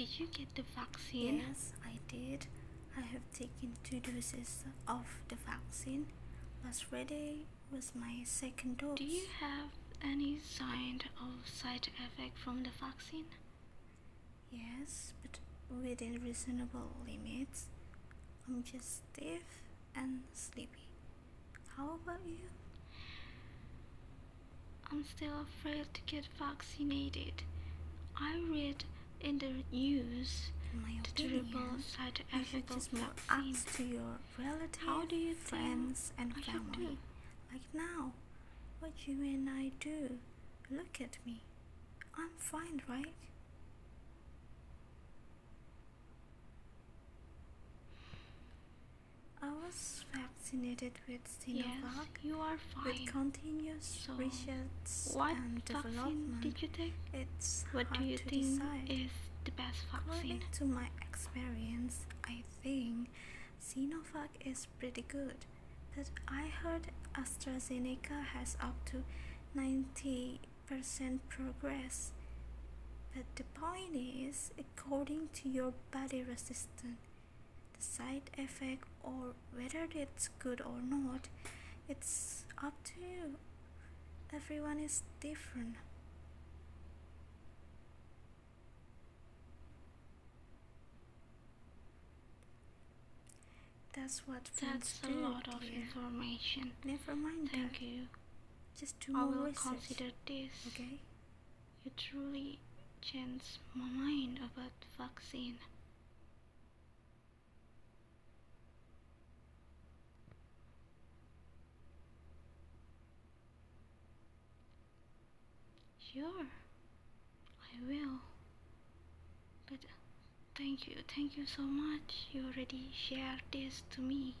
Did you get the vaccine? Yes, I did. I have taken two doses of the vaccine. Last Friday was my second dose. Do you have any sign of side effect from the vaccine? Yes, but within reasonable limits. I'm just stiff and sleepy. How about you? I'm still afraid to get vaccinated. I read in the news my the terrible side you should of just more ask to your relatives, How do you friends, and family. Like now, what you and I do. Look at me. I'm fine, right? I was vaccinated with Yes, Sinovac you are with continuous So, research What and development. did you take? It's What hard do you to think decide. is the best vaccine? According to my experience, I think Sinovac is pretty good, but I heard AstraZeneca has up to 90% progress. But the point is, according to your body resistance, the side effect or whether it's good or not, it's up to you. Everyone is different. That's what friends That's a lot of dear. information. Never mind that. Thank you. Just do I more will research. consider this. Okay. You truly changed my mind about vaccine. Sure, I will. But thank you, thank you so much. You already shared this to me.